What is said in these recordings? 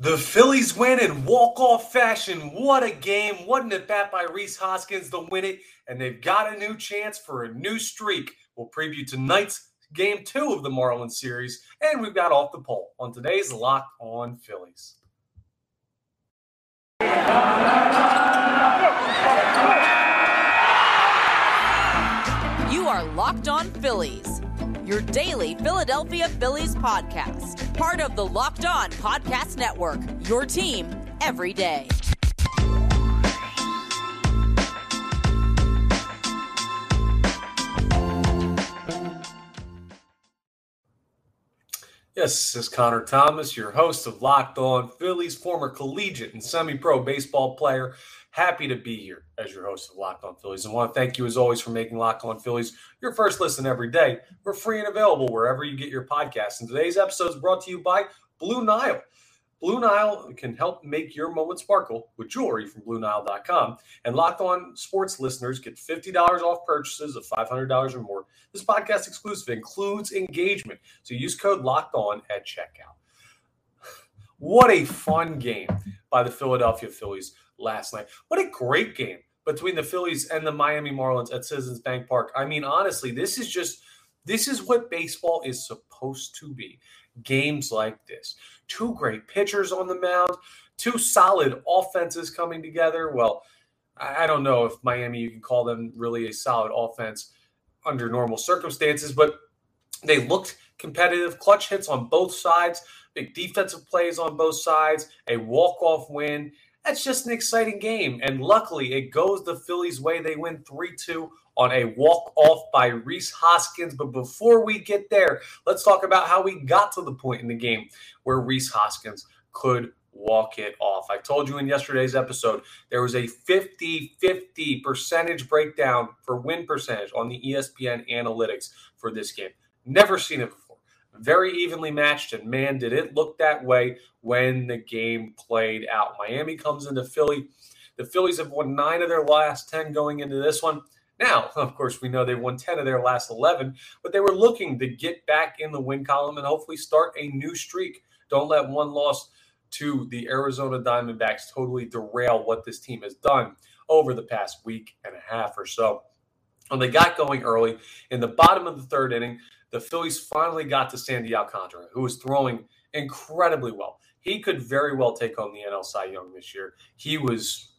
The Phillies win in walk-off fashion. What a game. What an at bat by Rhys Hoskins to win it. And they've got a new chance for a new streak. We'll preview tonight's game two of the Marlins series. And we've got off the poll on today's Lock on Phillies. You are Locked On Phillies, your daily Philadelphia Phillies podcast. Part of the Locked On Podcast Network, your team every day. Yes, this is Connor Thomas, your host of Locked On Phillies, former collegiate and semi pro baseball player. Happy to be here as your host of Locked On Phillies. And want to thank you, as always, for making Locked On Phillies your first listen every day. We're free and available wherever you get your podcasts. And today's episode is brought to you by Blue Nile. Blue Nile can help make your moment sparkle with jewelry from BlueNile.com. And Locked On Sports listeners get $50 off purchases of $500 or more. This podcast exclusive includes engagement. So use code Locked On at checkout. What a fun game by the Philadelphia Phillies last night. What a great game between the Phillies and the Miami Marlins at Citizens Bank Park. I mean, honestly, this is just this is what baseball is supposed to be. Games like this two great pitchers on the mound, two solid offenses coming together. Well, I don't know if Miami, you can call them really a solid offense under normal circumstances, but they looked competitive, clutch hits on both sides, big defensive plays on both sides, a walk-off win. That's just an exciting game. And luckily, it goes the Phillies' way. They win 3 2 on a walk-off by Rhys Hoskins. But before we get there, let's talk about how we got to the point in the game where Rhys Hoskins could walk it off. I told you in yesterday's episode there was a 50 50 percentage breakdown for win percentage on the ESPN analytics for this game. Never seen it before. Very evenly matched, and man, did it look that way when the game played out. Miami comes into Philly. The Phillies have won nine of their last 10 going into this one. Now, of course, we know they won 10 of their last 11, but they were looking to get back in the win column and hopefully start a new streak. Don't let one loss to the Arizona Diamondbacks totally derail what this team has done over the past week and a half or so. When they got going early in the bottom of the third inning, the Phillies finally got to Sandy Alcantara, who was throwing incredibly well. He could very well take home the NL Cy Young this year. He was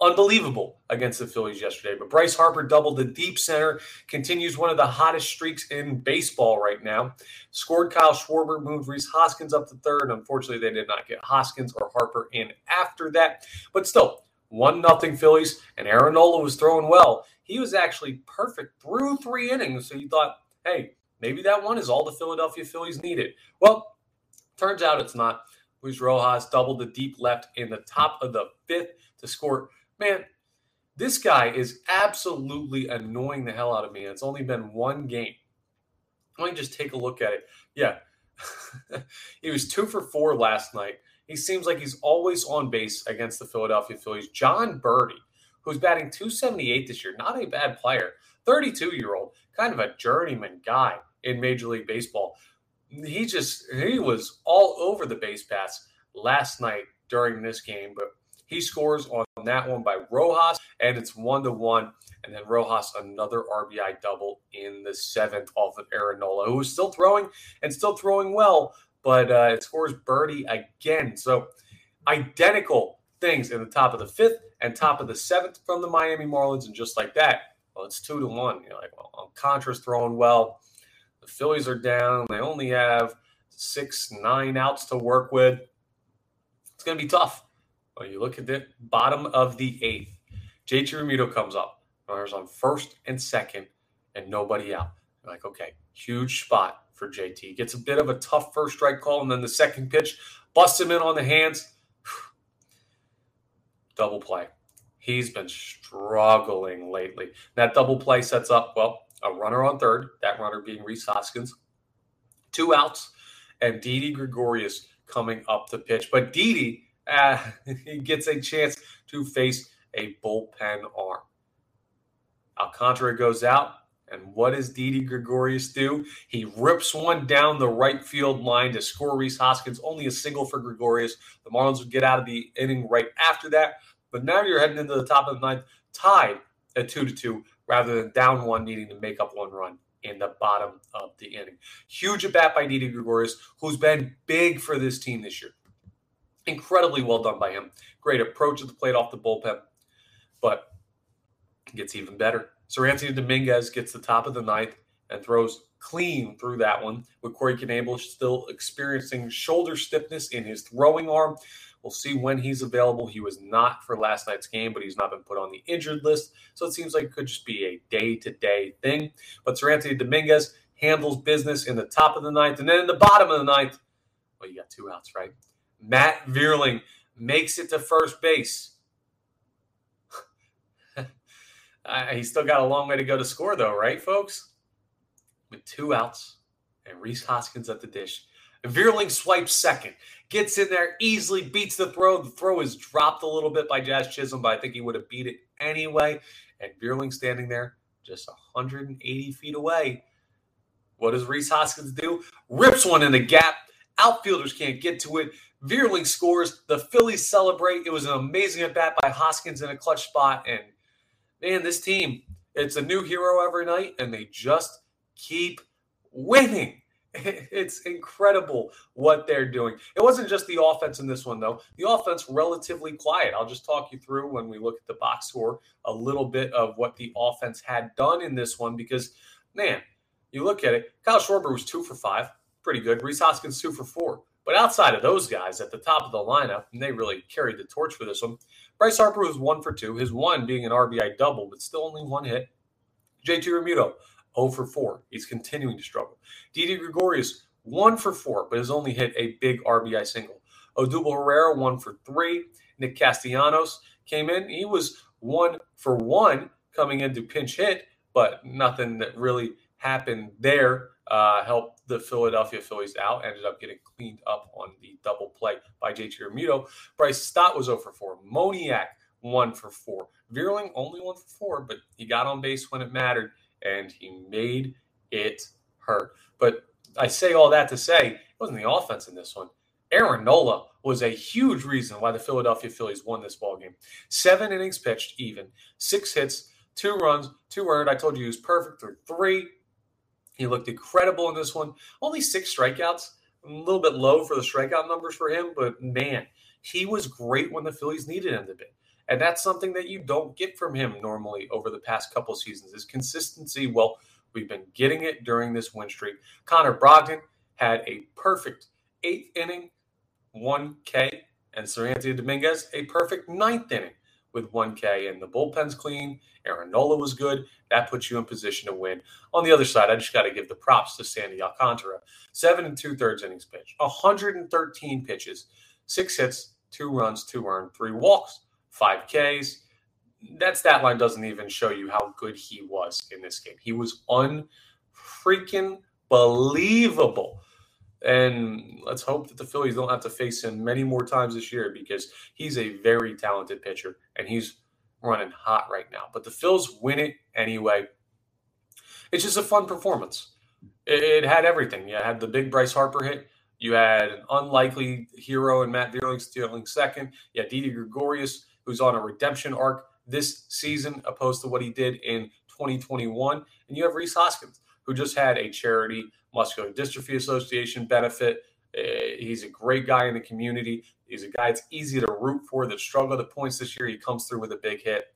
unbelievable against the Phillies yesterday. But Bryce Harper doubled the deep center, continues one of the hottest streaks in baseball right now. Scored Kyle Schwarber, moved Rhys Hoskins up to third. Unfortunately, they did not get Hoskins or Harper in after that. But still, one nothing Phillies, and Aaron Nola was throwing well. He was actually perfect through three innings. So you thought, hey, maybe that one is all the Philadelphia Phillies needed. Well, turns out it's not. Luis Rojas doubled the deep left in the top of the fifth to score man, this guy is absolutely annoying the hell out of me. It's only been one game. Let me just take a look at it. Yeah. he was two for four last night. He seems like he's always on base against the Philadelphia Phillies. Jon Berti, who's batting 278 this year, not a bad player, 32 year old, kind of a journeyman guy in Major League Baseball. He just, he was all over the base paths last night during this game, but he scores on that one by Rojas, and it's one to one. And then Rojas another RBI double in the seventh off of Aaron who is still throwing and still throwing well, but uh, it scores Berti again. So identical things in the top of the fifth and top of the seventh from the Miami Marlins, and just like that, well, it's two to one. You're like, well, Alcantara's throwing well. The Phillies are down. They only have six, nine outs to work with. It's going to be tough. Well, you look at the bottom of the eighth. JT Realmuto comes up. Runners on first and second, and nobody out. You're like, okay, huge spot for JT. Gets a bit of a tough first strike call, and then the second pitch busts him in on the hands. double play. He's been struggling lately. That double play sets up, well, a runner on third, that runner being Rhys Hoskins, two outs, and Didi Gregorius coming up to pitch. But Didi uh, he gets a chance to face a bullpen arm. Alcantara goes out, And what does Didi Gregorius do? He rips one down the right field line to score Rhys Hoskins. Only a single for Gregorius. The Marlins would get out of the inning right after that. But now you're heading into the top of the ninth, tied at two to two, rather than down one, needing to make up one run in the bottom of the inning. Huge at bat by Didi Gregorius, who's been big for this team this year. Incredibly well done by him. Great approach at the plate off the bullpen, but it gets even better. Seranthony Dominguez gets the top of the ninth and throws clean through that one, with Corey Knebel still experiencing shoulder stiffness in his throwing arm. We'll see when he's available. He was not for last night's game, but he's not been put on the injured list. So it seems like it could just be a day to day thing. But Seranthony Dominguez handles business in the top of the ninth. And then in the bottom of the ninth, well, you got two outs, right? Matt Vierling makes it to first base. uh, he's still got a long way to go to score, though, right, folks? With two outs and Rhys Hoskins at the dish. Vierling swipes second, gets in there, easily beats the throw. The throw is dropped a little bit by Jazz Chisholm, but I think he would have beat it anyway. And Vierling standing there just 180 feet away. What does Rhys Hoskins do? Rips one in the gap. Outfielders can't get to it. Vierling scores. The Phillies celebrate. It was an amazing at bat by Hoskins in a clutch spot. And man, this team, it's a new hero every night, and they just keep winning. It's incredible what they're doing. It wasn't just the offense in this one, though. The offense relatively quiet. I'll just talk you through when we look at the box score a little bit of what the offense had done in this one because, man, you look at it. Kyle Schwarber was two for five, pretty good. Rhys Hoskins two for four. But outside of those guys at the top of the lineup, and they really carried the torch for this one. Bryce Harper was one for two, his one being an RBI double, but still only one hit. JT Realmuto, 0 for 4. He's continuing to struggle. Didi Gregorius, 1 for 4, but has only hit a big RBI single. Odubel Herrera, 1 for 3. Nick Castellanos came in. He was 1 for 1 coming into pinch hit, but nothing that really happened there uh, helped the Philadelphia Phillies out. Ended up getting cleaned up on the double play by JT Realmuto. Bryce Stott was 0 for 4. Moniak, 1 for 4. Vierling, only 1 for 4, but he got on base when it mattered and he made it hurt. But I say all that to say it wasn't the offense in this one. Aaron Nola was a huge reason why the Philadelphia Phillies won this ball game. Seven innings pitched, even six hits, two runs, two earned. I told you he was perfect through three. He looked incredible in this one. Only six strikeouts, a little bit low for the strikeout numbers for him, but man, he was great when the Phillies needed him to be. And that's something that you don't get from him normally over the past couple seasons is consistency. Well, we've been getting it during this win streak. Connor Brogdon had a perfect eighth inning, 1K, and Seranthony Dominguez a perfect ninth inning with 1K. And the bullpen's clean. Aaron Nola was good. That puts you in position to win. On the other side, I just got to give the props to Sandy Alcantara. Seven and two thirds innings pitched, 113 pitches, six hits, two runs, two earned, three walks, five Ks. That stat line doesn't even show you how good he was in this game. He was unfreaking believable. And let's hope that the Phillies don't have to face him many more times this year because he's a very talented pitcher and he's running hot right now. But the Phils win it anyway. It's just a fun performance. It, had everything. You had the big Bryce Harper hit. You had an unlikely hero in Matt Vierling stealing second. You had Didi Gregorius who's on a redemption arc this season, opposed to what he did in 2021. And you have Rhys Hoskins, who just had a charity muscular dystrophy association benefit. Uh, he's a great guy in the community. He's a guy it's easy to root for that struggled at points this year. He comes through with a big hit.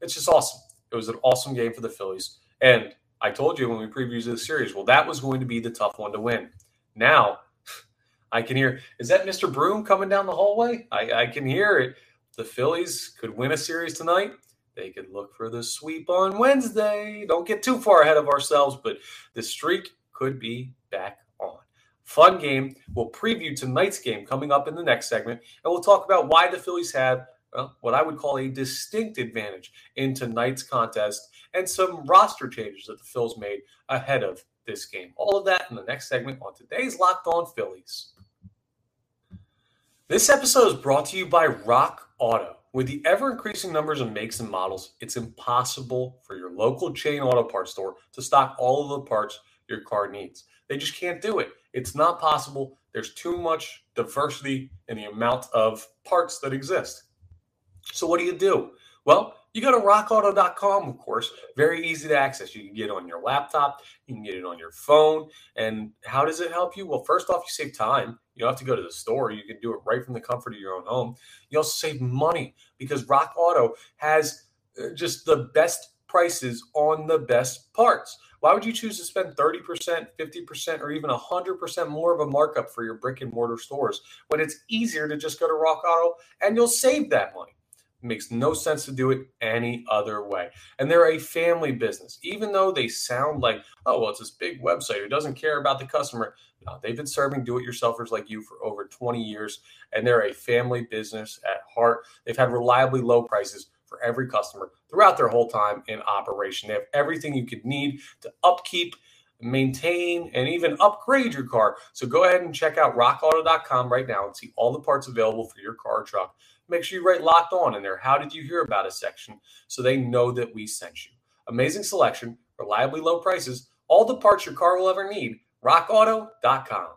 It's just awesome. It was an awesome game for the Phillies. And I told you when we previewed the series, well, that was going to be the tough one to win. Now I can hear, is that Mr. Broom coming down the hallway? I, I can hear it the Phillies could win a series tonight. They could look for the sweep on Wednesday. Don't get too far ahead of ourselves, but the streak could be back on. Fun game. We'll preview tonight's game coming up in the next segment, and we'll talk about why the Phillies have well, what I would call a distinct advantage in tonight's contest and some roster changes that the Phils made ahead of this game. All of that in the next segment on today's Locked On Phillies. This episode is brought to you by Rock Auto. with the ever increasing numbers of makes and models, it's impossible for your local chain auto parts store to stock all of the parts your car needs. They just can't do it. It's not possible. There's too much diversity in the amount of parts that exist. So, what do you do? Well, you go to rockauto.com, of course. Very easy to access. You can get it on your laptop, you can get it on your phone. And how does it help you? Well, first off, you save time. You don't have to go to the store. You can do it right from the comfort of your own home. You also save money because Rock Auto has uh, just the best prices on the best parts. Why would you choose to spend 30%, 50%, or even 100% more of a markup for your brick and mortar stores when it's easier to just go to Rock Auto and you'll save that money? Makes no sense to do it any other way. And they're a family business. Even though they sound like, oh, well, it's this big website who doesn't care about the customer. No, they've been serving do it yourselfers like you for over 20 years, and they're a family business at heart. They've had reliably low prices for every customer throughout their whole time in operation. They have everything you could need to upkeep, maintain, and even upgrade your car. So go ahead and check out rockauto.com right now and see all the parts available for your car truck. Make sure you write locked on in there. How did you hear about us section so they know that we sent you. Amazing selection, reliably low prices, all the parts your car will ever need. RockAuto.com.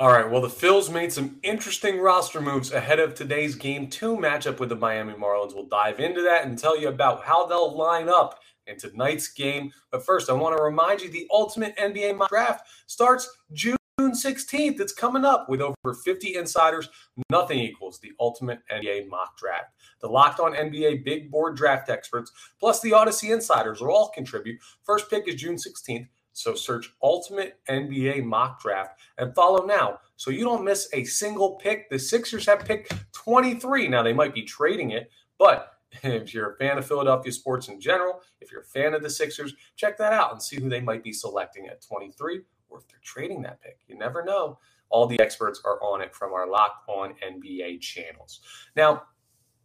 All right. Well, the Phils made some interesting roster moves ahead of today's game two matchup with the Miami Marlins. We'll dive into that and tell you about how they'll line up in tonight's game. But first, I want to remind you the Ultimate NBA Draft starts June 16th. It's coming up with over 50 insiders. Nothing equals the Ultimate NBA Mock Draft. The Locked On NBA Big Board Draft experts, plus the Odyssey insiders, will all contribute. First pick is June 16th. So search Ultimate NBA Mock Draft and follow now so you don't miss a single pick. The Sixers have picked 23. Now they might be trading it, but if you're a fan of Philadelphia sports in general, if you're a fan of the Sixers, check that out and see who they might be selecting at 23 or if they're trading that pick. You never know. All the experts are on it from our Locked On NBA channels. Now,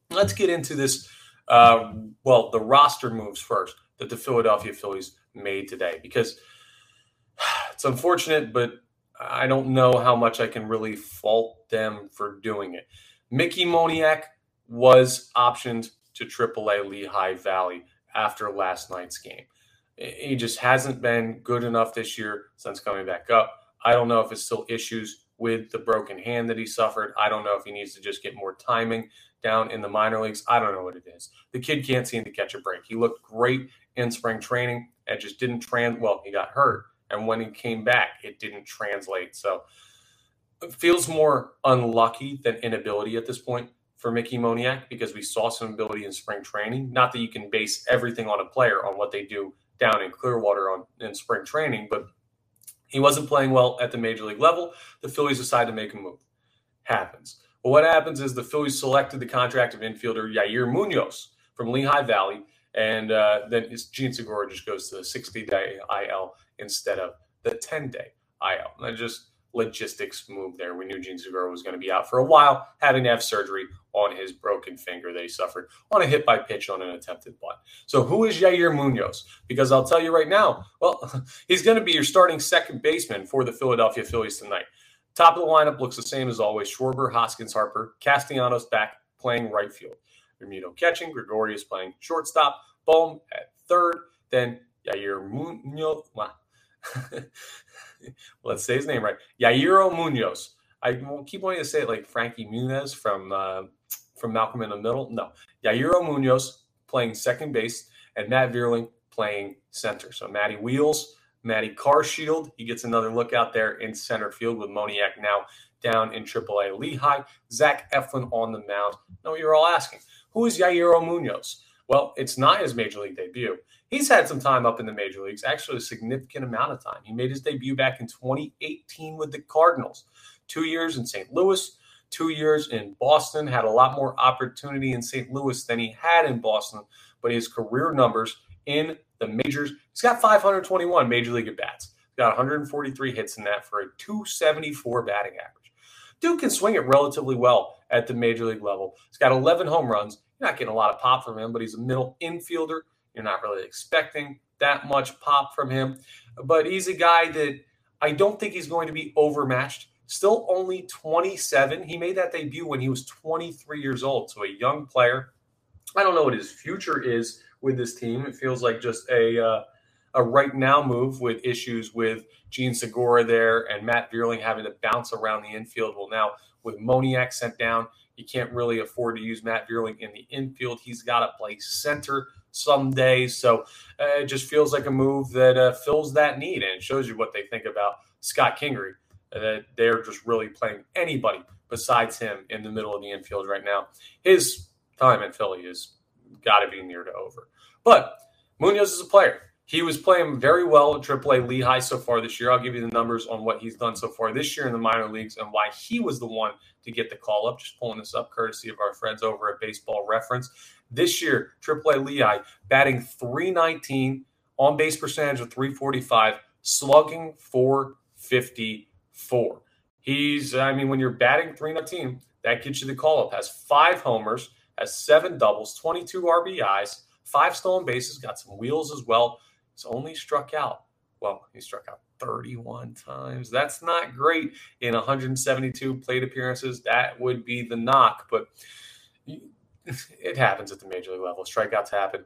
let's get into this. Uh, well, the roster moves first that the Philadelphia Phillies made today because it's unfortunate, but I don't know how much I can really fault them for doing it. Mickey Moniak was optioned to AAA Lehigh Valley after last night's game. He just hasn't been good enough this year since coming back up. I don't know if it's still issues with the broken hand that he suffered. I don't know if he needs to just get more timing down in the minor leagues. I don't know what it is. The kid can't seem to catch a break. He looked great in spring training and just didn't trans. Well, he got hurt, and when he came back, it didn't translate. So it feels more unlucky than inability at this point for Mickey Moniak because we saw some ability in spring training. Not that you can base everything on a player on what they do down in Clearwater on in spring training, but he wasn't playing well at the major league level. The Phillies decide to make a move. Happens. Well, what happens is the Phillies selected the contract of infielder Yair Munoz from Lehigh Valley, and uh, then Jean Segura just goes to the 60 day IL instead of the 10 day IL. And just logistics move there. We knew Jean Segura was going to be out for a while, having to have surgery on his broken finger that he suffered on a hit by pitch on an attempted bunt. So, who is Yair Munoz? Because I'll tell you right now, well, he's going to be your starting second baseman for the Philadelphia Phillies tonight. Top of the lineup looks the same as always Schwarber, Hoskins, Harper, Castellanos back playing right field. Realmuto catching, Gregorius playing shortstop, Bohm at third, then Yair Munoz. let's say his name right. Yairo Munoz. I keep wanting to say it like Frankie Muniz from uh, from Malcolm in the Middle. No, Yairo Munoz playing second base and Matt Vierling playing center. So Matty Wheels, Matty Carshield, he gets another look out there in center field with Moniak now down in AAA Lehigh. Zach Eflin on the mound. Now you're all asking, who is Yairo Munoz? Well, it's not his major league debut. He's had some time up in the major leagues, actually a significant amount of time. He made his debut back in 2018 with the Cardinals, two years in St. Louis, two years in Boston, had a lot more opportunity in St. Louis than he had in Boston, but his career numbers in the majors, he's got 521 major league at bats. Got 143 hits in that for a 274 batting average. Dude can swing it relatively well at the major league level. He's got 11 home runs. You're not getting a lot of pop from him, but he's a middle infielder. You're not really expecting that much pop from him. But he's a guy that I don't think he's going to be overmatched still only 27. He made that debut when he was 23 years old, so a young player. I don't know what his future is with this team. It feels like just a uh, a right now move with issues with Jean Segura there and Matt Vierling having to bounce around the infield. Well, now with Moniak sent down, you can't really afford to use Matt Vierling in the infield. He's got to play center some days. So uh, it just feels like a move that uh, fills that need and shows you what they think about Scott Kingery. Uh, that they're just really playing anybody besides him in the middle of the infield right now. His time in Philly is got to be near to over. But Munoz is a player. He was playing very well at AAA Lehigh so far this year. I'll give you the numbers on what he's done so far this year in the minor leagues and why he was the one to get the call up. Just pulling this up courtesy of our friends over at Baseball Reference. This year, AAA Lehigh batting 319, on base percentage of 345, slugging 454. He's, I mean, when you're batting 319, that gets you the call up. Has five homers, has seven doubles, 22 RBIs, five stolen bases, got some wheels as well. Only struck out. Well, he struck out 31 times. That's not great in 172 plate appearances. That would be the knock, but it happens at the major league level. Strikeouts happen.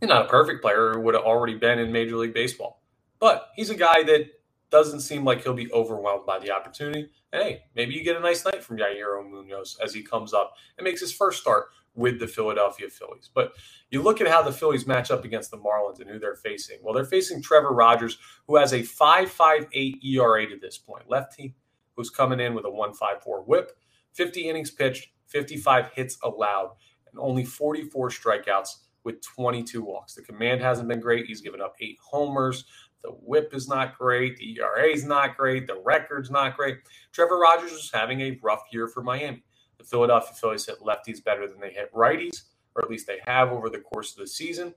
He's not a perfect player, would have already been in Major League Baseball. But he's a guy that doesn't seem like he'll be overwhelmed by the opportunity. And hey, maybe you get a nice night from Yairo Munoz as he comes up and makes his first start with the Philadelphia Phillies. But you look at how the Phillies match up against the Marlins and who they're facing. Well, they're facing Trevor Rogers, who has a 5.58 ERA to this point. Lefty, who's coming in with a 1.54 WHIP, 50 innings pitched, 55 hits allowed, and only 44 strikeouts with 22 walks. The command hasn't been great. He's given up eight homers. The whip is not great. The ERA is not great. The record's not great. Trevor Rogers is having a rough year for Miami. The Philadelphia Phillies hit lefties better than they hit righties, or at least they have over the course of the season.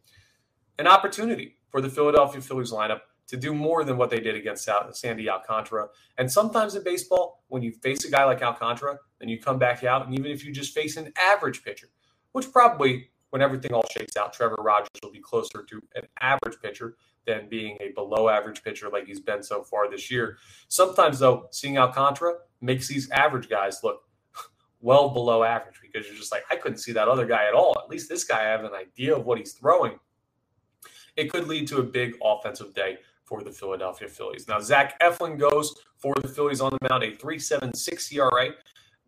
An opportunity for the Philadelphia Phillies lineup to do more than what they did against Sandy Alcantara. And sometimes in baseball, when you face a guy like Alcantara, then you come back out, and even if you just face an average pitcher, which probably when everything all shakes out, Trevor Rogers will be closer to an average pitcher than being a below average pitcher like he's been so far this year. Sometimes, though, seeing Alcantara makes these average guys look well below average because you're just like, I couldn't see that other guy at all. At least this guy, I have an idea of what he's throwing. It could lead to a big offensive day for the Philadelphia Phillies. Now, Zach Eflin goes for the Phillies on the mound, a 3.76 ERA.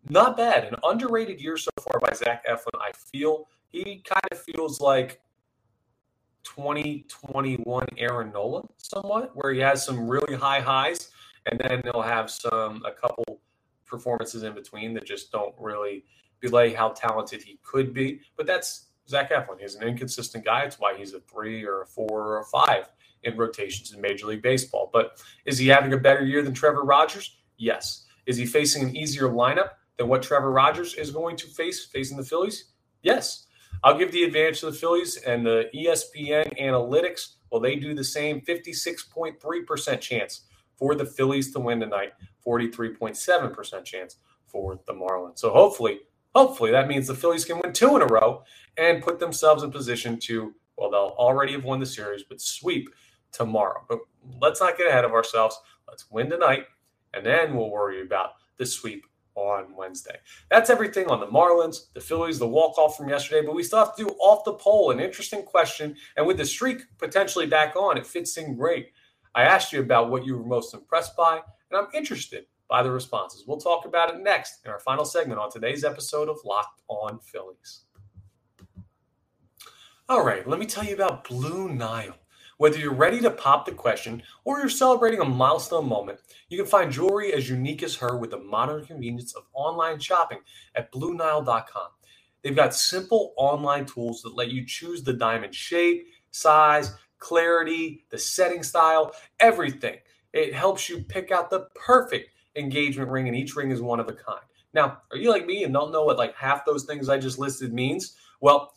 Not bad. An underrated year so far by Zach Eflin. I feel he kind of feels like 2021 Aaron Nola somewhat, where he has some really high highs and then he'll have some a couple performances in between that just don't really belay how talented he could be. But that's Zach Eflin. He's an inconsistent guy. It's why he's a three or a four or a five in rotations in Major League Baseball. But is he having a better year than Trevor Rogers? Yes. Is he facing an easier lineup than what Trevor Rogers is going to face facing the Phillies? Yes. I'll give the advantage to the Phillies and the ESPN analytics. Well, they do the same 56.3% chance for the Phillies to win tonight, 43.7% chance for the Marlins. So hopefully, hopefully that means the Phillies can win two in a row and put themselves in position to, well, they'll already have won the series, but sweep tomorrow. But let's not get ahead of ourselves. Let's win tonight, and then we'll worry about the sweep on Wednesday. That's everything on the Marlins, the Phillies, the walk off from yesterday, but we still have to do off the poll. An interesting question. And with the streak potentially back on, it fits in great. I asked you about what you were most impressed by, and I'm interested by the responses. We'll talk about it next in our final segment on today's episode of Locked On Phillies. All right, let me tell you about Blue Nile. Whether you're ready to pop the question or you're celebrating a milestone moment, you can find jewelry as unique as her with the modern convenience of online shopping at BlueNile.com. They've got simple online tools that let you choose the diamond shape, size, clarity, the setting style, everything. It helps you pick out the perfect engagement ring, and each ring is one of a kind. Now, are you like me and don't know what like half those things I just listed means? Well,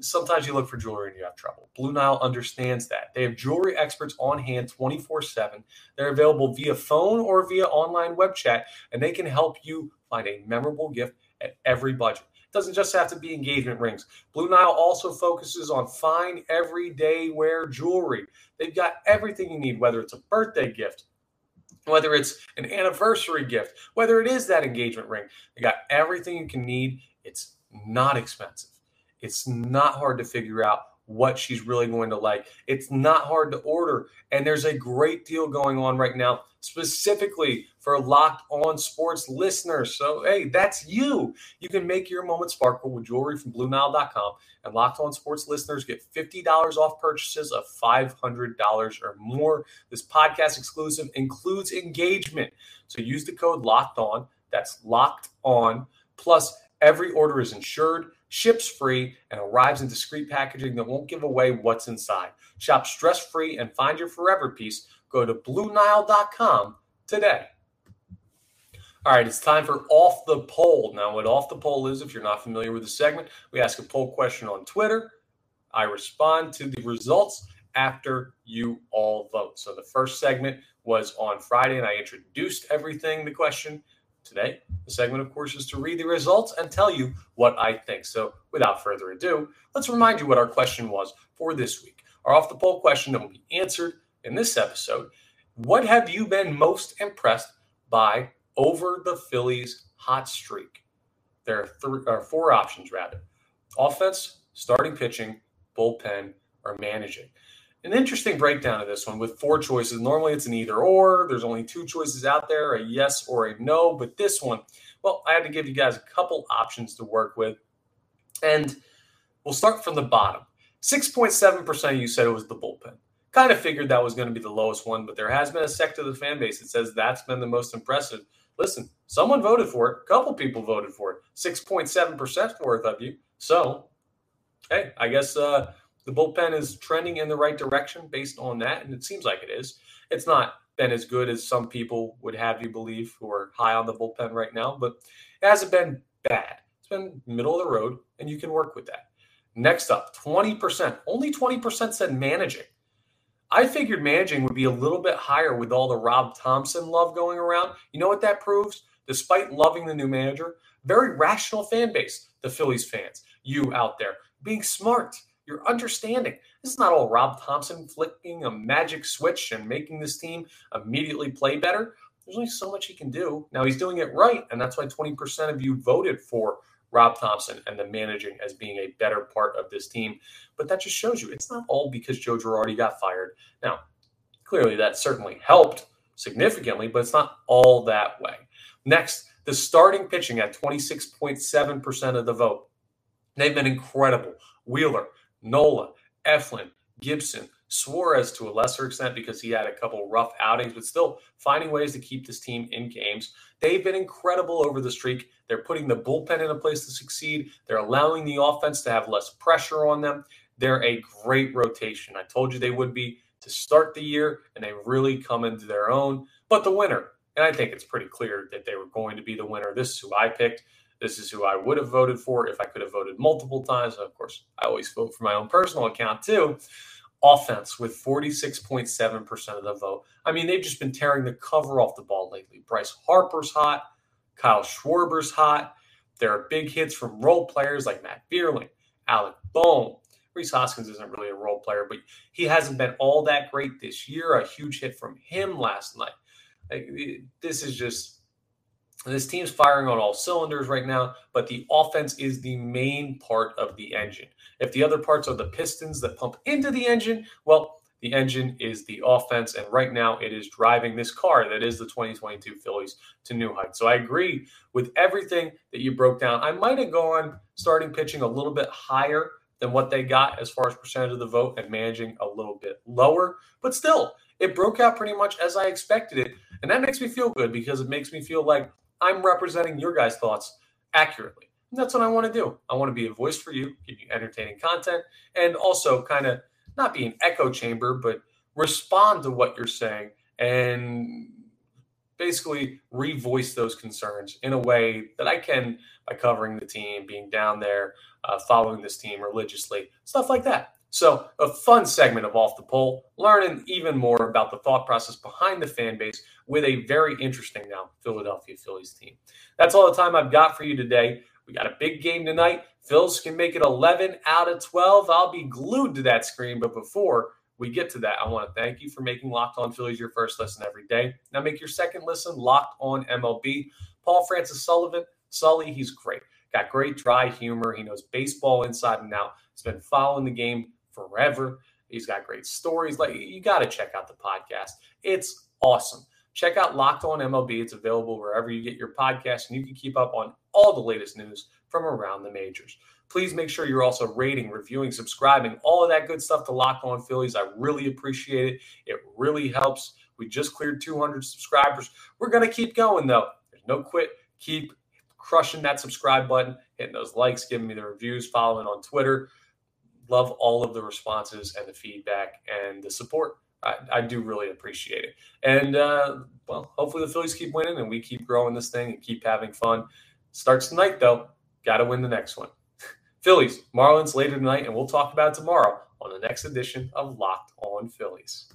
sometimes you look for jewelry and you have trouble. Blue Nile understands that. They have jewelry experts on hand 24 7. They're available via phone or via online web chat, and they can help you find a memorable gift at every budget. Doesn't just have to be engagement rings. Blue Nile also focuses on fine everyday wear jewelry. They've got everything you need, whether it's a birthday gift, whether it's an anniversary gift, whether it is that engagement ring. They got everything you can need. It's not expensive. It's not hard to figure out what she's really going to like. It's not hard to order. And there's a great deal going on right now, specifically for locked on sports listeners. So, hey, that's you. You can make your moment sparkle with jewelry from BlueNile.com. And locked on sports listeners get $50 off purchases of $500 or more. This podcast exclusive includes engagement. So use the code locked on. That's locked on. Plus, every order is insured ships free, and arrives in discreet packaging that won't give away what's inside. Shop stress free and find your forever piece. Go to BlueNile.com today. All right, it's time for Off the Poll. Now, what Off the Poll is, if you're not familiar with the segment, we ask a poll question on Twitter. I respond to the results after you all vote. So the first segment was on Friday, and I introduced everything, the question. Today, the segment, of course, is to read the results and tell you what I think. So, without further ado, let's remind you what our question was for this week. Our off the poll question that will be answered in this episode What have you been most impressed by over the Phillies' hot streak? There are, th- are uh, four options, rather offense, starting pitching, bullpen, or managing an interesting breakdown of this one with four choices. Normally it's an either or. There's only two choices out there a yes or a no. But this one, well, I had to give you guys a couple options to work with. And we'll start from the bottom. 6.7% of you said it was the bullpen. Kind of figured that was going to be the lowest one, but there has been a sector of the fan base that says that's been the most impressive. Listen, someone voted for it. A couple people voted for it. 6.7% worth of you. So, hey, I guess uh, the bullpen is trending in the right direction based on that, and it seems like it is. It's not been as good as some people would have you believe who are high on the bullpen right now, but it hasn't been bad. It's been middle of the road, and you can work with that. Next up, 20%. Only 20% said managing. I figured managing would be a little bit higher with all the Rob Thomson love going around. You know what that proves? Despite loving the new manager, very rational fan base, the Phillies fans, you out there, being smart, your understanding. This is not all Rob Thomson flicking a magic switch and making this team immediately play better. There's only so much he can do. Now he's doing it right, and that's why 20% of you voted for Rob Thomson and the managing as being a better part of this team. But that just shows you it's not all because Joe Girardi got fired. Now, clearly that certainly helped significantly, but it's not all that way. Next, the starting pitching at 26.7% of the vote. They've been incredible. Wheeler, Nola, Eflin, Gibson, Suarez to a lesser extent because he had a couple rough outings, but still finding ways to keep this team in games. They've been incredible over the streak. They're putting the bullpen in a place to succeed. They're allowing the offense to have less pressure on them. They're a great rotation. I told you they would be to start the year, and they really come into their own. But the winner, and I think it's pretty clear that they were going to be the winner. This is who I picked. This is who I would have voted for if I could have voted multiple times. Of course, I always vote for my own personal account too. Offense with 46.7% of the vote. I mean, they've just been tearing the cover off the ball lately. Bryce Harper's hot. Kyle Schwarber's hot. There are big hits from role players like Matt Vierling, Alec Bohm. Rhys Hoskins isn't really a role player, but he hasn't been all that great this year. A huge hit from him last night. This is just this team's firing on all cylinders right now, but the offense is the main part of the engine. If the other parts are the pistons that pump into the engine, well, the engine is the offense. And right now, it is driving this car that is the 2022 Phillies to new heights. So I agree with everything that you broke down. I might have gone starting pitching a little bit higher than what they got as far as percentage of the vote and managing a little bit lower, but still, it broke out pretty much as I expected it. And that makes me feel good because it makes me feel like I'm representing your guys' thoughts accurately. And that's what I want to do. I want to be a voice for you, give you entertaining content, and also kind of not be an echo chamber, but respond to what you're saying and basically revoice those concerns in a way that I can by covering the team, being down there, uh, following this team religiously, stuff like that. So, a fun segment of Off the Poll, learning even more about the thought process behind the fan base with a very interesting now Philadelphia Phillies team. That's all the time I've got for you today. We got a big game tonight. Phils can make it 11 out of 12. I'll be glued to that screen. But before we get to that, I want to thank you for making Locked On Phillies your first listen every day. Now make your second listen Locked On MLB. Paul Francis Sullivan, Sully, he's great. Got great dry humor. He knows baseball inside and out. He's been following the game forever. He's got great stories. Like you got to check out the podcast. It's awesome. Check out Locked On MLB. It's available wherever you get your podcast, and you can keep up on all the latest news from around the majors. Please make sure you're also rating, reviewing, subscribing, all of that good stuff to Locked On Phillies. I really appreciate it. It really helps. We just cleared 200 subscribers. We're going to keep going, though. There's no quit. Keep crushing that subscribe button, hitting those likes, giving me the reviews, following on Twitter. Love all of the responses and the feedback and the support. I, I do really appreciate it. And uh, well, hopefully the Phillies keep winning and we keep growing this thing and keep having fun. Starts tonight though. Got to win the next one. Phillies, Marlins later tonight, and we'll talk about tomorrow on the next edition of Locked On Phillies.